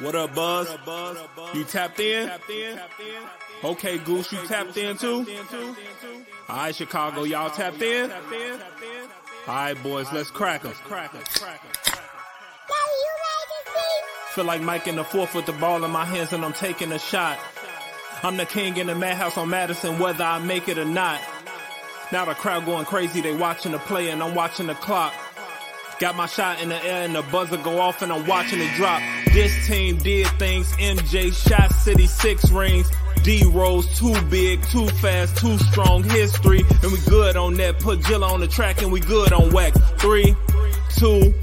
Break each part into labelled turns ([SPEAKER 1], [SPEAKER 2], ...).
[SPEAKER 1] What up, Buzz? You tapped in? Okay, Goose, you tapped in too? All right, Chicago, y'all tapped in? All right, boys, let's crack 'em. Feel like Mike in the fourth with the ball in my hands and I'm taking a shot. I'm the king in the madhouse on Madison, whether I make it or not. Now the crowd going crazy, they watching the play and I'm watching the clock. Got my shot in the air and the buzzer go off and I'm watching it drop. This team did things. MJ shot City six rings. D Rose too big, too fast, too strong. History and we good on that. Put Jilla on the track and we good on whack. Three, two,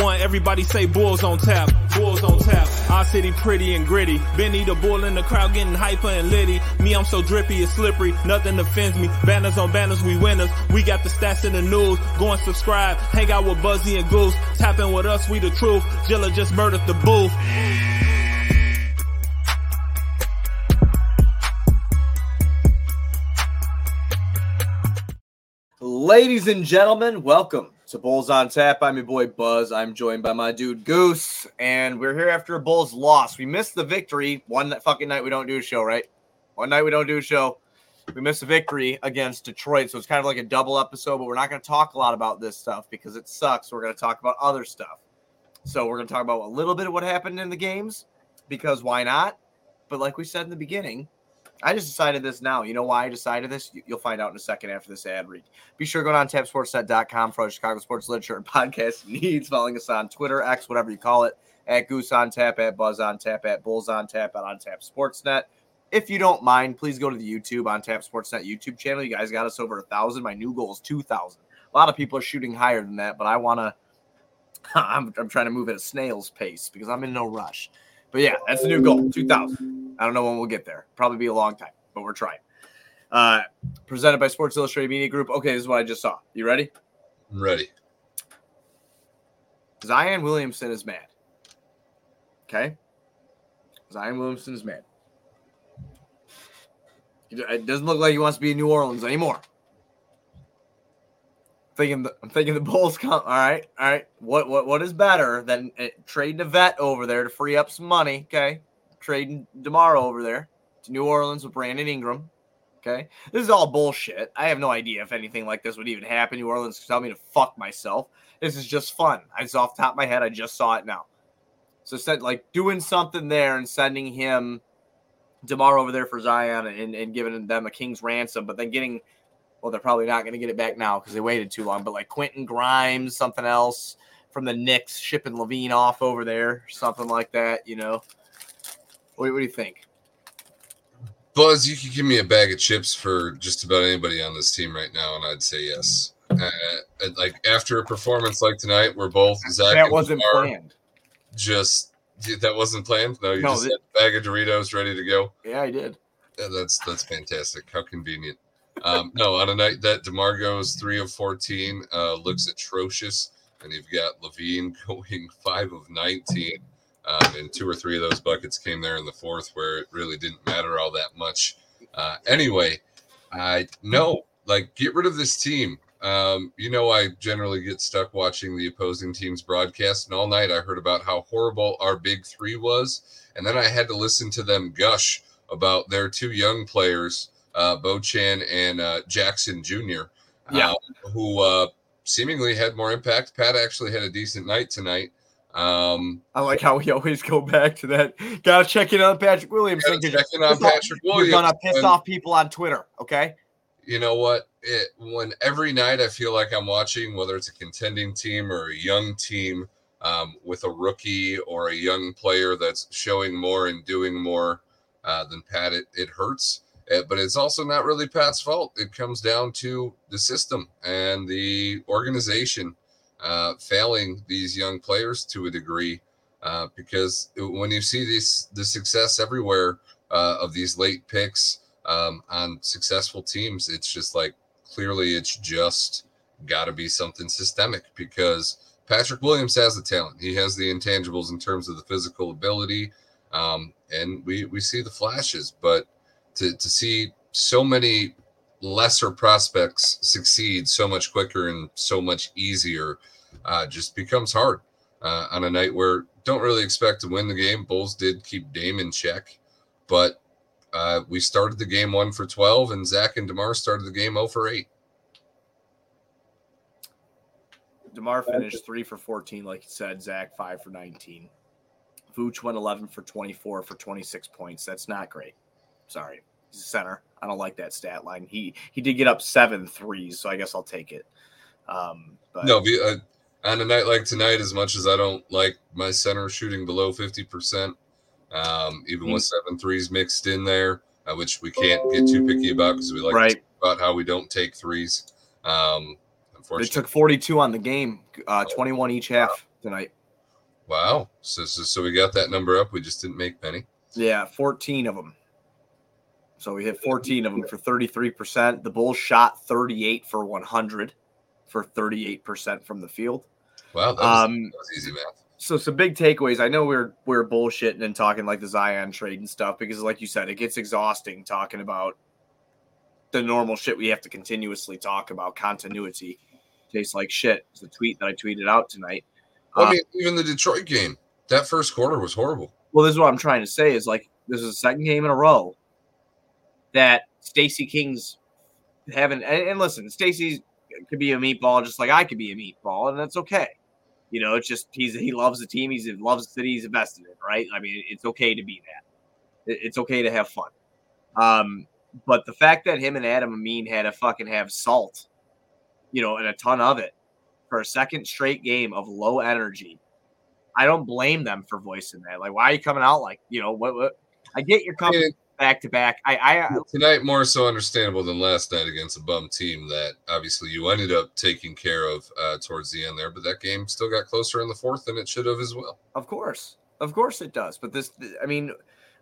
[SPEAKER 1] one. Everybody say Bulls on tap. Bulls on tap. Our city pretty and gritty. Benny the bull in the crowd getting hyper and litty. Me, I'm so drippy, and slippery. Nothing offends me. Banners on banners, we winners. We got the stats in the news. Go and subscribe. Hang out with Buzzy and Goose. Tapping with us, we the truth. Jilla just murdered the booth.
[SPEAKER 2] Ladies and gentlemen, welcome to Bulls on Tap. I'm your boy Buzz. I'm joined by my dude Goose, and we're here after a Bulls loss. We missed the victory. One fucking night we don't do a show, right? One night we don't do a show. We missed a victory against Detroit, so it's kind of like a double episode. But we're not going to talk a lot about this stuff because it sucks. We're going to talk about other stuff. So we're going to talk about a little bit of what happened in the games because why not? But like we said in the beginning, I just decided this now. You know why I decided this? You- You'll find out in a second after this ad read. Be sure to go on tapsportsnet.com for our Chicago sports literature and podcast needs. Following us on Twitter, X, whatever you call it, at Goose on Tap, at Buzz on Tap, at Bulls on Tap, at On Tap Sportsnet. If you don't mind, please go to the YouTube on Tap Sportsnet YouTube channel. You guys got us over a thousand. My new goal is two thousand. A lot of people are shooting higher than that, but I want to. I'm, I'm trying to move at a snail's pace because I'm in no rush. But yeah, that's the new goal, two thousand. I don't know when we'll get there. Probably be a long time, but we're trying. Uh, presented by Sports Illustrated Media Group. Okay, this is what I just saw. You ready?
[SPEAKER 3] I'm ready.
[SPEAKER 2] Zion Williamson is mad. Okay? Zion Williamson is mad. It doesn't look like he wants to be in New Orleans anymore. Thinking the, I'm thinking the Bulls come. All right, all right. What what what is better than uh, trading a vet over there to free up some money? Okay, trading DeMar over there to New Orleans with Brandon Ingram. Okay, this is all bullshit. I have no idea if anything like this would even happen. New Orleans could tell me to fuck myself. This is just fun. I off top of my head, I just saw it now. So said like doing something there and sending him DeMar over there for Zion and, and giving them a king's ransom, but then getting well, they're probably not going to get it back now because they waited too long. But like Quentin Grimes, something else from the Knicks, shipping LaVine off over there, something like that. You know, what, what do you think?
[SPEAKER 3] Buzz, you could give me a bag of chips for just about anybody on this team right now, and I'd say yes. Uh, like after a performance like tonight, where both Zach
[SPEAKER 2] that wasn't planned.
[SPEAKER 3] just that wasn't planned. No, you
[SPEAKER 2] No,
[SPEAKER 3] just had a bag of Doritos ready to go.
[SPEAKER 2] Yeah, I did.
[SPEAKER 3] Yeah, that's that's fantastic. How convenient. Um, no, on a night that DeMar goes three of fourteen, uh, looks atrocious, and you've got LaVine going five of nineteen, um, and two or three of those buckets came there in the fourth, where it really didn't matter all that much. Uh, anyway, I no, like get rid of this team. Um, you know, I generally get stuck watching the opposing team's broadcast, and all night I heard about how horrible our big three was, and then I had to listen to them gush about their two young players, uh, Beauchamp and uh, Jackson Jr.,
[SPEAKER 2] Yeah.
[SPEAKER 3] uh, who uh, seemingly had more impact. Pat actually had a decent night tonight. Um,
[SPEAKER 2] I like how we always go back to that. Gotta check in on Patrick Williams.
[SPEAKER 3] gotta check in on Patrick Williams.
[SPEAKER 2] You're gonna piss
[SPEAKER 3] and-
[SPEAKER 2] off people on Twitter, okay?
[SPEAKER 3] you know what? It, when every night I feel like I'm watching, whether it's a contending team or a young team um, with a rookie or a young player that's showing more and doing more uh, than Pat, it, it hurts. Uh, but it's also not really Pat's fault. It comes down to the system and the organization uh, failing these young players to a degree. Uh, because when you see this the success everywhere uh, of these late picks um, on successful teams, it's just like clearly it's just got to be something systemic because Patrick Williams has the talent. He has the intangibles in terms of the physical ability, um, and we we see the flashes. But to to see so many lesser prospects succeed so much quicker and so much easier uh, just becomes hard. uh, on a night where don't really expect to win the game. Bulls did keep Dame in check, but uh, we started the game one for 12, and Zach and DeMar started the game 0 for 8.
[SPEAKER 2] DeMar finished three for 14, like you said. Zach, five for 19. Vooch went 11 for 24 for 26 points. That's not great. Sorry. He's a center. I don't like that stat line. He he did get up seven threes, so I guess I'll take it. Um, but
[SPEAKER 3] No, be- uh, on a night like tonight, as much as I don't like my center shooting below 50%, um, even with seven threes mixed in there, uh, which we can't get too picky about because we like
[SPEAKER 2] right.
[SPEAKER 3] about how we don't take threes. Um,
[SPEAKER 2] They took 42 on the game, uh, 21 each half tonight.
[SPEAKER 3] wow. So, so, so we got that number up. We just didn't make many.
[SPEAKER 2] Yeah, 14 of them. So we hit 14 of them for 33%. The Bulls shot 38 for 100 for 38% from the field.
[SPEAKER 3] Wow, that was,
[SPEAKER 2] Um,
[SPEAKER 3] that was easy math.
[SPEAKER 2] so some big takeaways. I know we're we're bullshitting and talking like the Zion trade and stuff because, like you said, it gets exhausting talking about the normal shit we have to continuously talk about. Continuity tastes like shit. It's a tweet that I tweeted out tonight.
[SPEAKER 3] Well,
[SPEAKER 2] uh,
[SPEAKER 3] I mean, even the Detroit game, that first quarter was horrible.
[SPEAKER 2] Well, this is what I'm trying to say is like this is the second game in a row that Stacey King's having and, and listen, Stacey could be a meatball just like I could be a meatball, and that's okay. You know, it's just he's he loves the team, he's he loves the city, he's invested in right? I mean, it's okay to be that. It's okay to have fun. Um, but the fact that him and Adam Amin had to fucking have salt, you know, and a ton of it for a second straight game of low energy, I don't blame them for voicing that. Like, why are you coming out like, you know, what? what? I get you're coming back to back. I, I,
[SPEAKER 3] tonight more so understandable than last night against a bum team that obviously you ended up taking care of uh, towards the end there, but that game still got closer in the fourth than it should have as well.
[SPEAKER 2] of course, of course it does. But this, I mean,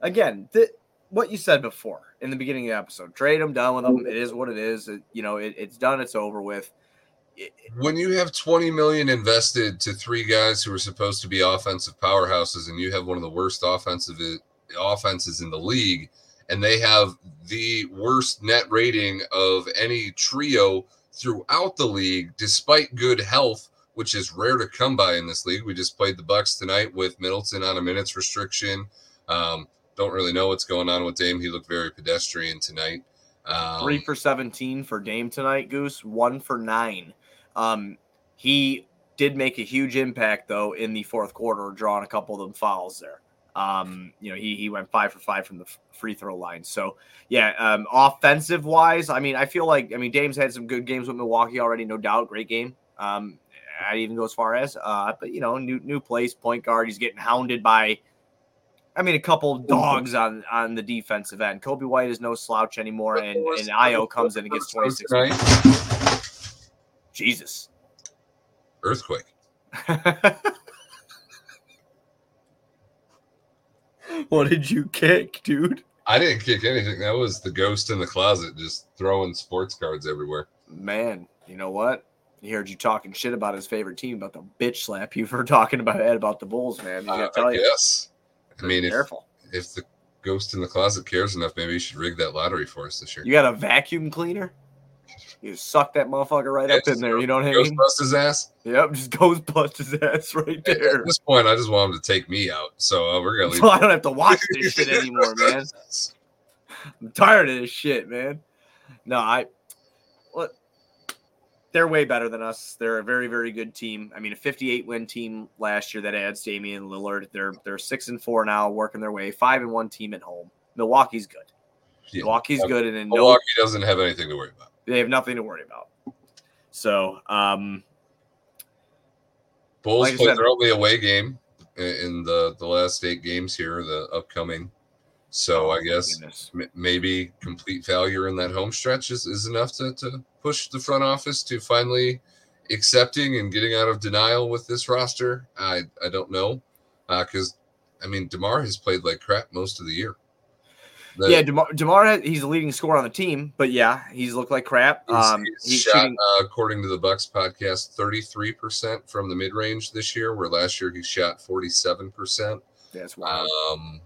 [SPEAKER 2] again, the, what you said before in the beginning of the episode, trade them, done with them. It is what it is. It, you know, it, it's done. It's over with.
[SPEAKER 3] When you have 20 million invested to three guys who are supposed to be offensive powerhouses and you have one of the worst offensive offenses in the league and they have the worst net rating of any trio throughout the league despite good health which is rare to come by in this league we just played the bucks tonight with middleton on a minutes restriction um, don't really know what's going on with dame he looked very pedestrian tonight um,
[SPEAKER 2] Three for 17 for Dame tonight, Goose. One for nine. Um, he did make a huge impact, though, in the fourth quarter, drawing a couple of them fouls there. Um, you know, he, he went five for five from the free throw line. So, yeah, um, offensive wise, I mean, I feel like, I mean, Dame's had some good games with Milwaukee already, no doubt. Great game. Um, I'd even go as far as, uh, but, you know, new, new place, point guard. He's getting hounded by, I mean, a couple dogs on on the defensive end. Coby White is no slouch anymore, and and Io comes in and gets twenty six.
[SPEAKER 3] tonight
[SPEAKER 2] Jesus.
[SPEAKER 3] earthquake
[SPEAKER 2] what did you kick, dude?
[SPEAKER 3] I didn't kick anything. That was the ghost in the closet just throwing sports cards everywhere.
[SPEAKER 2] Man, you know what? He heard you talking shit about his favorite team, about the bitch slap you for talking about it about the Bulls, man. He's
[SPEAKER 3] Uh,
[SPEAKER 2] gonna tell
[SPEAKER 3] I
[SPEAKER 2] you.
[SPEAKER 3] guess. I mean, if,
[SPEAKER 2] careful.
[SPEAKER 3] if the ghost in the closet cares enough, maybe you should rig that lottery for us this year.
[SPEAKER 2] You got a vacuum cleaner? You suck that motherfucker right up in there. You know what I mean?
[SPEAKER 3] bust his ass.
[SPEAKER 2] Yep, just goes bust his ass right there.
[SPEAKER 3] At this point, I just want him to take me out. So uh, we're gonna leave.
[SPEAKER 2] So I don't have to watch this shit anymore, man. I'm tired of this shit, man. No, I what they're way better than us. They're a very, very good team. I mean, a 58 win team last year that adds Damian Lillard. They're they're six and four now, working their way. Five and one team at home. Milwaukee's good.
[SPEAKER 3] Yeah.
[SPEAKER 2] Milwaukee's good, and in no,
[SPEAKER 3] Milwaukee doesn't have anything to worry about.
[SPEAKER 2] They have nothing to worry about. So, um,
[SPEAKER 3] Bulls
[SPEAKER 2] Like said-
[SPEAKER 3] their only away game in the the last eight games here, the upcoming. So
[SPEAKER 2] oh,
[SPEAKER 3] I guess m- maybe complete failure in that home stretch is, is enough to, to push the front office to finally accepting and getting out of denial with this roster. I I don't know Uh because I mean DeMar has played like crap most of the year. The-
[SPEAKER 2] yeah, DeMar, DeMar he's the leading scorer on the team, but yeah, he's looked like crap.
[SPEAKER 3] he's,
[SPEAKER 2] Um,
[SPEAKER 3] he's
[SPEAKER 2] he's
[SPEAKER 3] shot
[SPEAKER 2] shooting,
[SPEAKER 3] uh, according to the Bucks podcast, thirty three percent from the mid range this year, where last year he shot forty seven percent.
[SPEAKER 2] that's wild.
[SPEAKER 3] Um,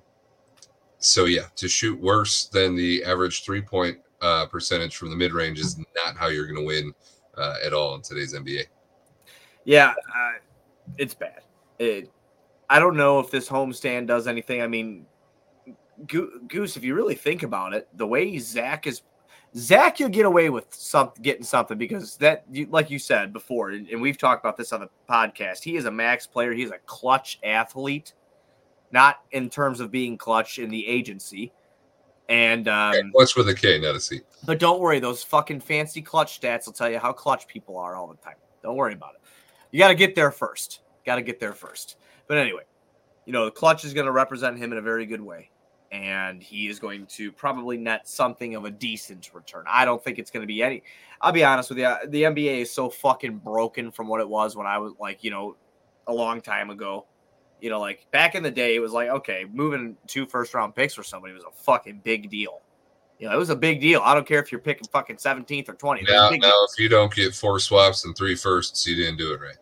[SPEAKER 3] so yeah, to shoot worse than the average three point uh, percentage from the mid range is not how you're going to win uh, at all in today's NBA.
[SPEAKER 2] Yeah, uh, it's bad. it, I don't know if this homestand does anything. I mean, Goose, if you really think about it, the way Zach is, Zach, you'll get away with some getting something because that, you, like you said before, and, and we've talked about this on the podcast. He is a max player. He's a clutch athlete, not in terms of being clutch in the agency. And um,
[SPEAKER 3] Okay, clutch with a K, not a C.
[SPEAKER 2] but don't worry, those fucking fancy clutch stats will tell you how clutch people are all the time. Don't worry about it. You got to get there first. Got to get there first. But anyway, you know, the clutch is going to represent him in a very good way. And he is going to probably net something of a decent return. I don't think it's going to be any. I'll be honest with you. The NBA is so fucking broken from what it was when I was like, you know, a long time ago. You know, like back in the day, it was like, okay, moving two first round picks for somebody was a fucking big deal. You know, it was a big deal. I don't care if you're picking fucking 17th or 20th. It was
[SPEAKER 3] Now, now,
[SPEAKER 2] deal.
[SPEAKER 3] if you don't get four swaps and three firsts, you didn't do it right.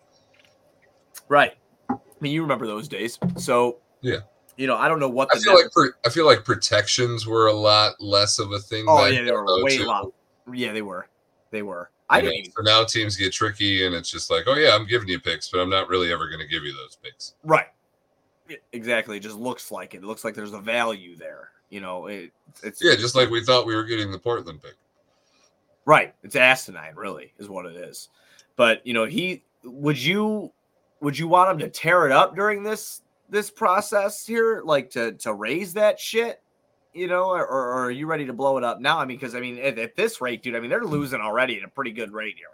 [SPEAKER 2] Right. I mean, you remember those days. So,
[SPEAKER 3] Yeah.
[SPEAKER 2] You know, I don't know what
[SPEAKER 3] I feel like I feel like protections were a lot less of a thing.
[SPEAKER 2] Oh yeah, they were way
[SPEAKER 3] too.
[SPEAKER 2] lot. Yeah, they were. They were. I
[SPEAKER 3] You know,
[SPEAKER 2] didn't
[SPEAKER 3] so now teams get tricky, and it's just like, oh yeah, I'm giving you picks, but I'm not really ever going to give you those picks.
[SPEAKER 2] right. Exactly. It just looks like it. It looks like there's a value there. You know, it, it's
[SPEAKER 3] Yeah, just like we thought we were getting the Portland pick.
[SPEAKER 2] Right. It's asinine, really, is what it is. But you know, he would you would you want him to tear it up during this this process here, like to to raise that shit? You know, or, or are you ready to blow it up now? I mean, because I mean, at, at this rate, dude, I mean, they're losing already at a pretty good rate here.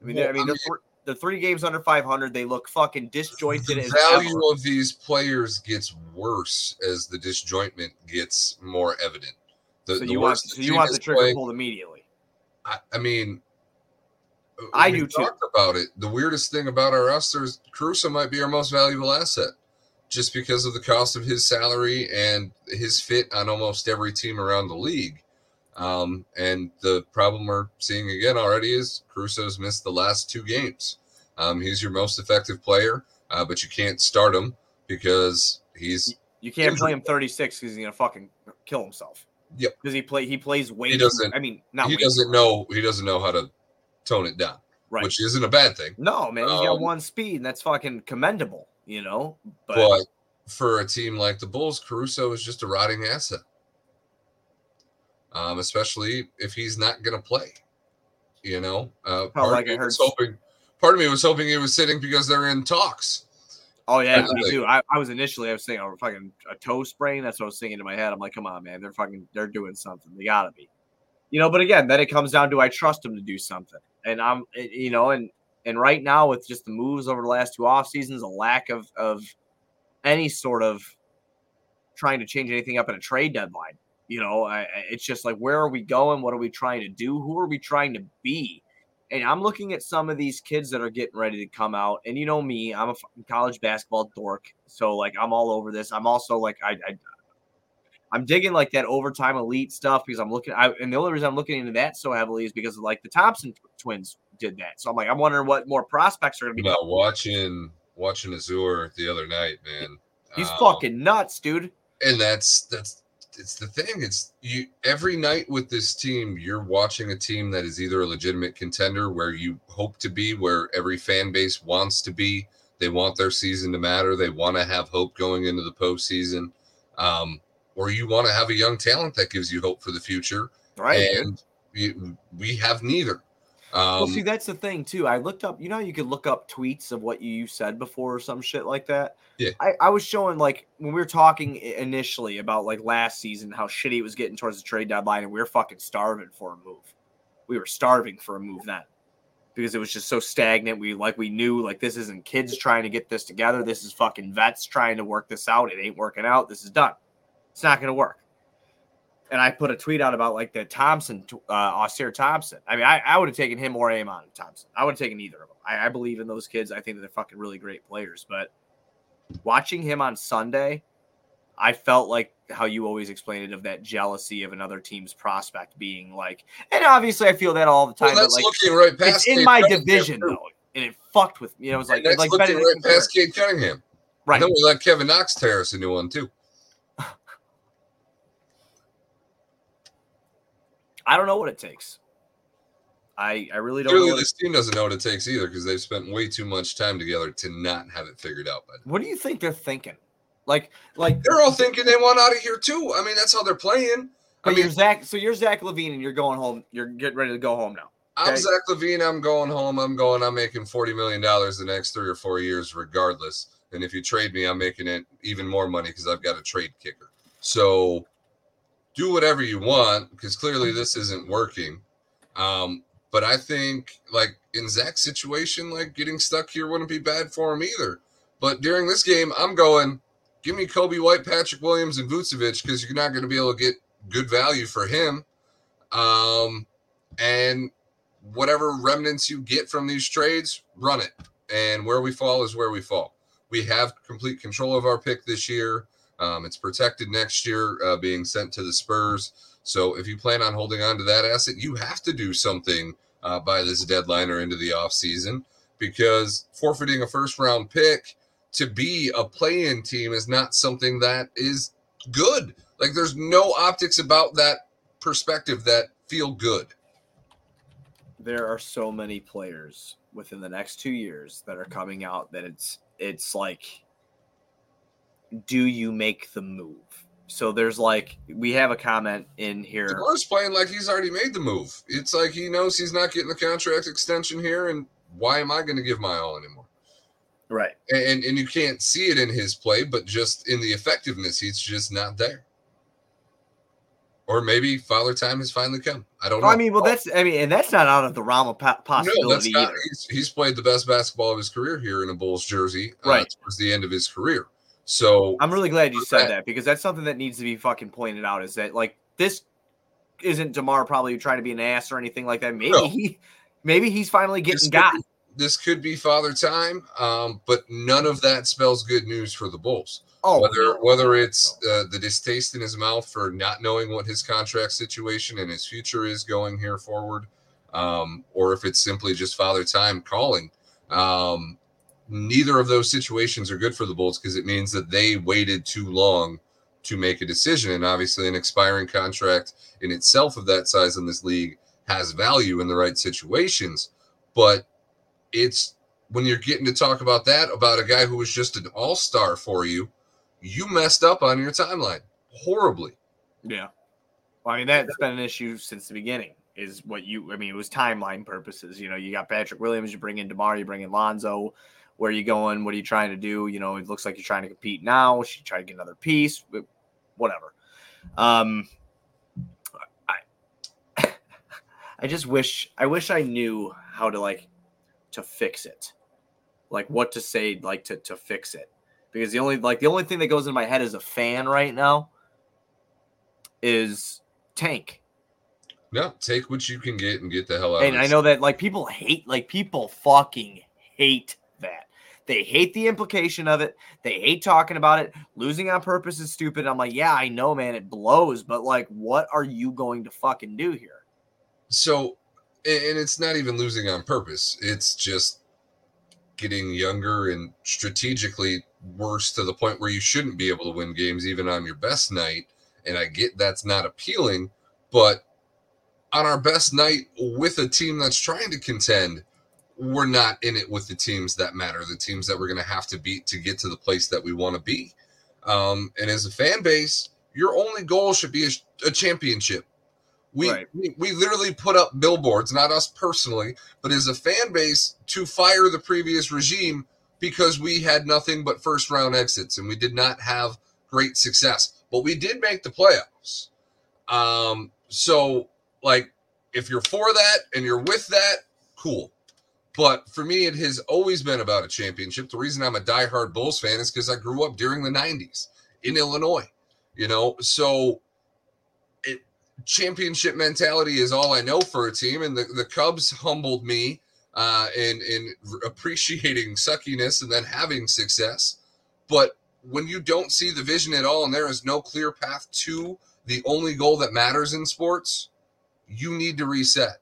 [SPEAKER 2] I mean,
[SPEAKER 3] Well,
[SPEAKER 2] I mean, thr- they're three games under 500. They look fucking disjointed
[SPEAKER 3] The
[SPEAKER 2] as
[SPEAKER 3] value
[SPEAKER 2] ever.
[SPEAKER 3] of these players gets worse as the disjointment gets more evident. The,
[SPEAKER 2] So
[SPEAKER 3] the
[SPEAKER 2] you want so you want the trigger
[SPEAKER 3] playing-
[SPEAKER 2] pulled immediately.
[SPEAKER 3] I, I mean,
[SPEAKER 2] I do too.
[SPEAKER 3] talked about it. The weirdest thing about our roster is Caruso might be our most valuable asset, just because of the cost of his salary and his fit on almost every team around the league. Um, and the problem we're seeing again already is Caruso's missed the last two games. Um, he's your most effective player, uh, but you can't start him because he's
[SPEAKER 2] You can't play him 36 because he's gonna fucking kill himself.
[SPEAKER 3] Yep.
[SPEAKER 2] Because he play he plays way.
[SPEAKER 3] He doesn't-
[SPEAKER 2] I mean, not
[SPEAKER 3] he doesn't
[SPEAKER 2] too-
[SPEAKER 3] know he doesn't know how to tone it down,
[SPEAKER 2] Right.
[SPEAKER 3] which isn't a bad thing.
[SPEAKER 2] no, man, he's got
[SPEAKER 3] Um,
[SPEAKER 2] one speed, and that's fucking commendable. You know, but,
[SPEAKER 3] But for a team like the Bulls, Caruso is just a rotting asset. Um, especially if he's not going to play. You know, uh, part
[SPEAKER 2] like
[SPEAKER 3] of me was hoping. Part of me was hoping he was sitting because they're in talks.
[SPEAKER 2] oh yeah,
[SPEAKER 3] I
[SPEAKER 2] me too. I, I was initially I was thinking, oh, fucking a toe sprain. That's what I was thinking in my head. I'm like, come on, man, they're fucking they're doing something. They gotta be. You know, but again, then it comes down to I trust them to do something, and I'm eh, you know, and and right now with just the moves over the last two off seasons, a lack of of any sort of trying to change anything up in a trade deadline. You know, I- it's just like where are we going? What are we trying to do? Who are we trying to be? And I'm looking at some of these kids that are getting ready to come out. And you know me, I'm a college basketball dork, so like I'm all over this. I'm also like I, I I'm digging like that overtime elite stuff because I'm looking. I, and the only reason I'm looking into that so heavily is because of like the Thompson twins did that. So I'm like, I'm wondering what more prospects are going to be.
[SPEAKER 3] Now watching watching Ausar the other night, man.
[SPEAKER 2] He's
[SPEAKER 3] um,
[SPEAKER 2] fucking nuts, dude.
[SPEAKER 3] and that's that's it's the thing. It's you every night with this team, you're watching a team that is either a legitimate contender where you hope to be, where every fan base wants to be. They want their season to matter. They want to have hope going into the postseason. Um, or you want to have a young talent that gives you hope for the future.
[SPEAKER 2] Right.
[SPEAKER 3] and we have neither. Um,
[SPEAKER 2] well, see, that's the thing too. I looked up, you know, you could look up tweets of what you said before or some shit like that.
[SPEAKER 3] Yeah.
[SPEAKER 2] I, I was showing like when we were talking initially about like last season how shitty it was getting towards the trade deadline, and we were fucking starving for a move. We were starving for a move then because it was just so stagnant. We like we knew like this isn't kids trying to get this together. This is fucking vets trying to work this out. It ain't working out. This is done. It's not gonna work and I put a tweet out about like the Thompson, uh, Ausar Thompson. I mean, I, I would have taken him or Amen Thompson. I would have taken either of them. I, I believe in those kids. I think that they're fucking really great players. But watching him on Sunday, I felt like how you always explained it of that jealousy of another team's prospect being like, and obviously I feel that all the time.
[SPEAKER 3] well,
[SPEAKER 2] but
[SPEAKER 3] that's
[SPEAKER 2] like,
[SPEAKER 3] looking right past.
[SPEAKER 2] it's in my
[SPEAKER 3] Cunningham,
[SPEAKER 2] division
[SPEAKER 3] too.
[SPEAKER 2] though, and it fucked with me. You know, it was like
[SPEAKER 3] And that's
[SPEAKER 2] like
[SPEAKER 3] looking right past Cade Cunningham.
[SPEAKER 2] right.
[SPEAKER 3] And then we let Kevin Knox tear us a new one too.
[SPEAKER 2] I don't know what it takes. I I really don't.
[SPEAKER 3] Clearly, this team doesn't know what it takes either because they've spent way too much time together to not have it figured out. But
[SPEAKER 2] what do you think they're thinking? Like like
[SPEAKER 3] they're all thinking they want out of here too. I mean, that's how they're playing. I mean,
[SPEAKER 2] you're Zach. So you're Zach LaVine, and you're going home. You're getting ready to go home now.
[SPEAKER 3] I'm. Zach LaVine. I'm going home. I'm going. I'm making forty million dollars the next three or four years, regardless. And if you trade me, I'm making it even more money because I've got a trade kicker. So do whatever you want because clearly this isn't working. Um, but I think like in Zach's situation, like getting stuck here wouldn't be bad for him either. But during this game, I'm going. Give me Coby White, Patrick Williams, and Vucevic because you're not going to be able to get good value for him. Um, and whatever remnants you get from these trades, run it. And where we fall is where we fall. We have complete control of our pick this year. Um, it's protected next year, uh, being sent to the Spurs. So if you plan on holding on to that asset, you have to do something uh, by this deadline or into the offseason because forfeiting a first round pick to be a play in team is not something that is good. Like there's no optics about that perspective that feel good.
[SPEAKER 2] There are so many players within the next two years that are coming out that it's it's like, do you make the move? So there's like we have a comment in here.
[SPEAKER 3] DeMar's playing like he's already made the move. It's like he knows he's not getting the contract extension here, and why am I going to give my all anymore?
[SPEAKER 2] Right.
[SPEAKER 3] And and you can't see it in his play, but just in the effectiveness, he's just not there. Or maybe father time has finally come. I don't know.
[SPEAKER 2] I mean, well, that's I mean, and that's not out of the realm of po-
[SPEAKER 3] no, that's
[SPEAKER 2] possibility
[SPEAKER 3] not.
[SPEAKER 2] either.
[SPEAKER 3] He's, he's played the best basketball of his career here in a Bulls jersey, uh,
[SPEAKER 2] Right.
[SPEAKER 3] towards the end of his career. So
[SPEAKER 2] I'm really glad you said that because that's something that needs to be fucking pointed out. Is that like this isn't DeMar probably trying to be an ass or anything like that? Maybe
[SPEAKER 3] No.
[SPEAKER 2] he, maybe he's finally
[SPEAKER 3] this
[SPEAKER 2] getting
[SPEAKER 3] could
[SPEAKER 2] got.
[SPEAKER 3] be- this could be father time, um, but none of that spells good news for the Bulls.
[SPEAKER 2] Oh,
[SPEAKER 3] whether
[SPEAKER 2] no.
[SPEAKER 3] whether it's uh, the distaste in his mouth for not knowing what his contract situation and his future is going here forward, um, or if it's simply just father time calling. Um, neither of those situations are good for the Bulls because it means that they waited too long to make a decision, and obviously, an expiring contract in itself of that size in this league has value in the right situations, but it's when you're getting to talk about that about a guy who was just an all-star for you you messed up on your timeline horribly.
[SPEAKER 2] Yeah. Well, I mean, that's been an issue since the beginning. Is what you? I mean, it was timeline purposes. You know, you got Patrick Williams, you bring in DeMar, you bring in Lonzo. Where are you going? What are you trying to do? You know, it looks like you're trying to compete now. Should you try to get another piece? Whatever. Um, I, I just wish, I wish I knew how to like to fix it, like what to say, like to to fix it because the only like the only thing that goes in my head as a fan right now is tank.
[SPEAKER 3] No, take what you can get and get the hell out.
[SPEAKER 2] And I know that like people hate like people fucking hate that. They hate the implication of it. They hate talking about it. Losing on purpose is stupid. I'm like, yeah, I know, man, it blows, but like what are you going to fucking do here?
[SPEAKER 3] So, and it's not even losing on purpose. It's just getting younger and strategically worse to the point where you shouldn't be able to win games even on your best night. And I get that's not appealing, but on our best night with a team that's trying to contend, we're not in it with the teams that matter, the teams that we're going to have to beat to get to the place that we want to be. Um, and as a fan base, your only goal should be a, a championship. We,
[SPEAKER 2] Right.
[SPEAKER 3] we we literally put up billboards, not us personally, but as a fan base, to fire the previous regime because we had nothing but first round exits and we did not have great success. But we did make the playoffs. Um, so like if you're for that and you're with that, cool. But for me, it has always been about a championship. The reason I'm a diehard Bulls fan is because I grew up during the 90s in Illinois, you know, so it championship mentality is all I know for a team. And the, the Cubs humbled me uh, in, in appreciating suckiness and then having success. But when you don't see the vision at all and there is no clear path to the only goal that matters in sports, you need to reset.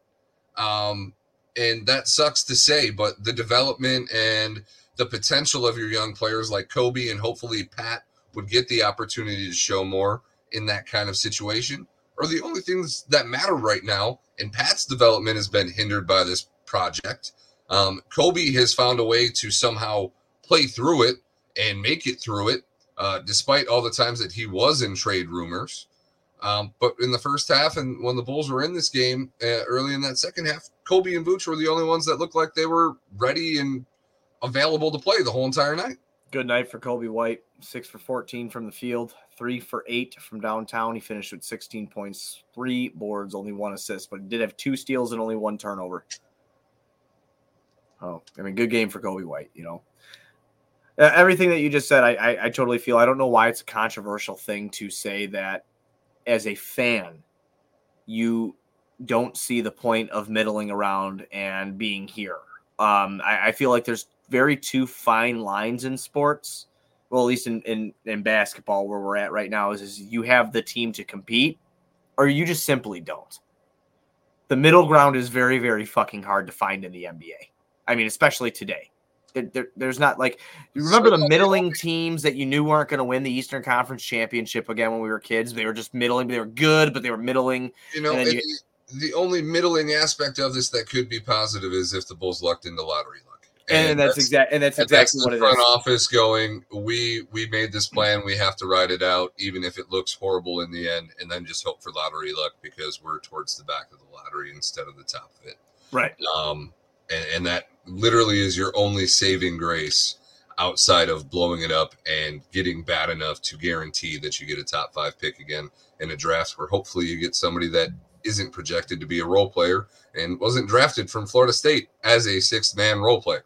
[SPEAKER 3] Um, and that sucks to say, but the development and the potential of your young players like Coby and hopefully Pat would get the opportunity to show more in that kind of situation are the only things that matter right now. And Pat's development has been hindered by this project. Um, Coby has found a way to somehow play through it and make it through it, uh, despite all the times that he was in trade rumors. Um, but in the first half, and when the Bulls were in this game uh, early in that second half, Coby and Vooch were the only ones that looked like they were ready and available to play the whole entire night.
[SPEAKER 2] Good night for Coby White. Six for 14 from the field, three for eight from downtown. He finished with 16 points, three boards, only one assist, but did have two steals and only one turnover. Oh, I mean, good game for Coby White, you know. Everything that you just said, I, I, I totally feel. I don't know why it's a controversial thing to say that as a fan, you don't see the point of middling around and being here. Um, I, I feel like there's very two fine lines in sports. Well, at least in, in, in basketball, where we're at right now, is, is you have the team to compete, or you just simply don't. The middle ground is very, very fucking hard to find in the NBA. I mean, especially today. There, there, there's not like you remember the middling teams that you knew weren't going to win the Eastern Conference Championship again when we were kids. They were just middling. They were good, but they were middling.
[SPEAKER 3] You know, you, the only middling aspect of this that could be positive is if the Bulls lucked into lottery luck.
[SPEAKER 2] And, and that's, that's exactly and that's exactly
[SPEAKER 3] that's
[SPEAKER 2] what
[SPEAKER 3] the front office going. We we made this plan. We have to ride it out, even if it looks horrible in the end, and then just hope for lottery luck because we're towards the back of the lottery instead of the top of it.
[SPEAKER 2] Right.
[SPEAKER 3] Um, and, and that literally is your only saving grace outside of blowing it up and getting bad enough to guarantee that you get a top five pick again in a draft where hopefully you get somebody that isn't projected to be a role player and wasn't drafted from Florida State as a sixth man role player.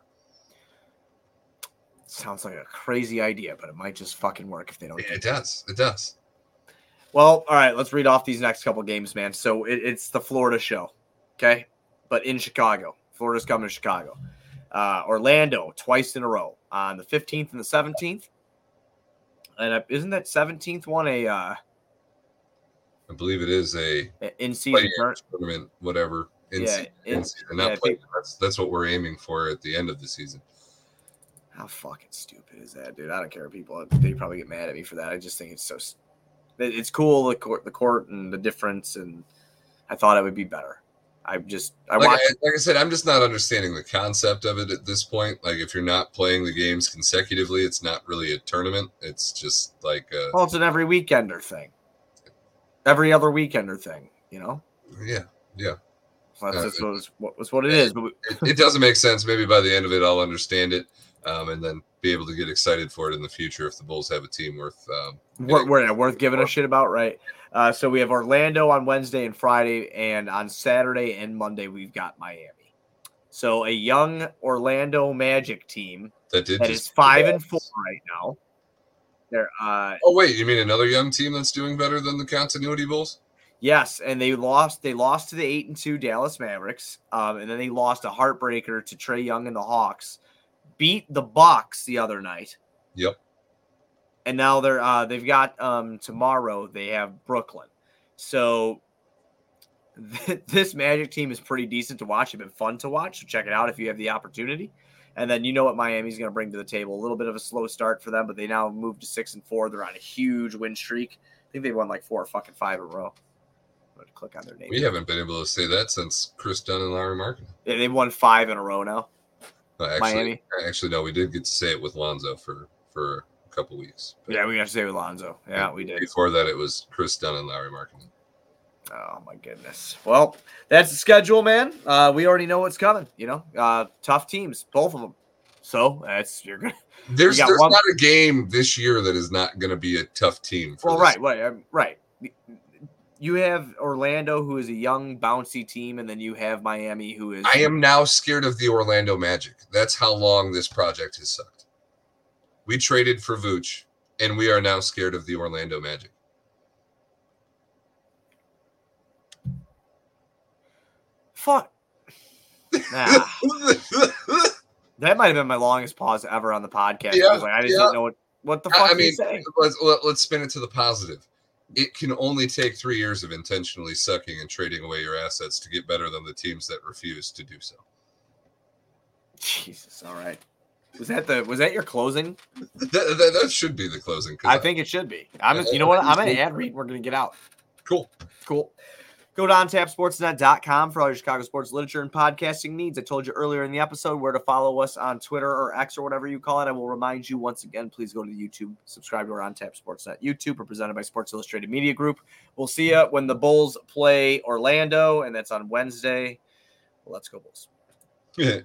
[SPEAKER 2] Sounds like a crazy idea, but it might just fucking work if they don't.
[SPEAKER 3] Yeah, it does. It does.
[SPEAKER 2] Well, all right, let's read off these next couple games, man. So it, it's the Florida show, okay? But in Chicago. Florida's coming to Chicago. Uh, Orlando twice in a row on the 15th and the 17th. And uh, isn't that 17th one a? Uh,
[SPEAKER 3] I believe it is a
[SPEAKER 2] in season
[SPEAKER 3] tournament, whatever. In yeah, season, in, season, not yeah, play. That's that's what we're aiming for at the end of the season.
[SPEAKER 2] How fucking stupid is that, dude? I don't care. People they probably get mad at me for that. I just think it's so. It's cool the court, the court, and the difference, and I thought it would be better. I just I
[SPEAKER 3] like,
[SPEAKER 2] watched.
[SPEAKER 3] I, like I said, I'm just not understanding the concept of it at this point. Like, if you're not playing the games consecutively, it's not really a tournament. It's just like a,
[SPEAKER 2] well, it's an every weekender thing, every other weekender thing. You know?
[SPEAKER 3] Yeah, yeah.
[SPEAKER 2] So that's, uh, that's what, what, was what it is. But we,
[SPEAKER 3] it, it, doesn't make sense. Maybe by the end of it, I'll understand it, um, and then be able to get excited for it in the future if the Bulls have a team worth um,
[SPEAKER 2] worth, worth giving a shit about, right? Uh, so we have Orlando on Wednesday and Friday, and on Saturday and Monday we've got Miami. So a young Orlando Magic team
[SPEAKER 3] that, did
[SPEAKER 2] that is five and four right now. They're uh,
[SPEAKER 3] oh wait, you mean another young team that's doing better than the Continuity Bulls?
[SPEAKER 2] Yes, and they lost. They lost to the eight and two Dallas Mavericks, um, and then they lost a heartbreaker to Trae Young and the Hawks. Beat the Bucks the other night.
[SPEAKER 3] Yep
[SPEAKER 2] and now they're uh, they've got um, tomorrow they have Brooklyn. So th- this Magic team is pretty decent to watch. It's been fun to watch. So check it out if you have the opportunity. And then you know what Miami's going to bring to the table. A little bit of a slow start for them, but they now moved to six and four. They're on a huge win streak. I think they won like four or fucking five in a row. I'm going to click on their name.
[SPEAKER 3] We haven't been able to say that since Kris Dunn and Lauri Markkanen.
[SPEAKER 2] Yeah, they've won five in a row now.
[SPEAKER 3] Uh, actually, Miami. Actually, no, we did get to say it with Lonzo for for couple weeks.
[SPEAKER 2] But yeah, we got to stay with Lonzo. Yeah, we did.
[SPEAKER 3] Before that, it was Kris Dunn and Larry Markkanen.
[SPEAKER 2] Oh my goodness. Well, that's the schedule, man. Uh, we already know what's coming. You know, uh, tough teams, both of them. So that's you're gonna.
[SPEAKER 3] There's there's one... not a game this year that is not going to be a tough team.
[SPEAKER 2] well, right, right, um, right. You have Orlando, who is a young, bouncy team, and then you have Miami, who is.
[SPEAKER 3] I am now scared of the Orlando Magic. That's how long this project has sucked. We traded for Vooch, and we are now scared of the Orlando Magic.
[SPEAKER 2] Fuck. Nah. that might have been my longest pause ever on the podcast. Yeah, I, like, I just yeah. didn't know what, what the fuck I mean,
[SPEAKER 3] let's, let's spin it to the positive. It can only take three years of intentionally sucking and trading away your assets to get better than the teams that refuse to do so.
[SPEAKER 2] Jesus. All right. Was that the was that your closing?
[SPEAKER 3] That, that, that should be the closing.
[SPEAKER 2] I, I, think it should be. I'm. you know what? I'm an ad read. We're gonna get out.
[SPEAKER 3] Cool.
[SPEAKER 2] Cool. Go to ontapsportsnet.com for all your Chicago sports literature and podcasting needs. I told you earlier in the episode where to follow us on Twitter or X or whatever you call it. I will remind you once again, please go to the YouTube, subscribe to our On Tap Sportsnet YouTube, or presented by Sports Illustrated Media Group. We'll see you when the Bulls play Orlando, and that's on Wednesday. Let's go, Bulls.
[SPEAKER 3] hey,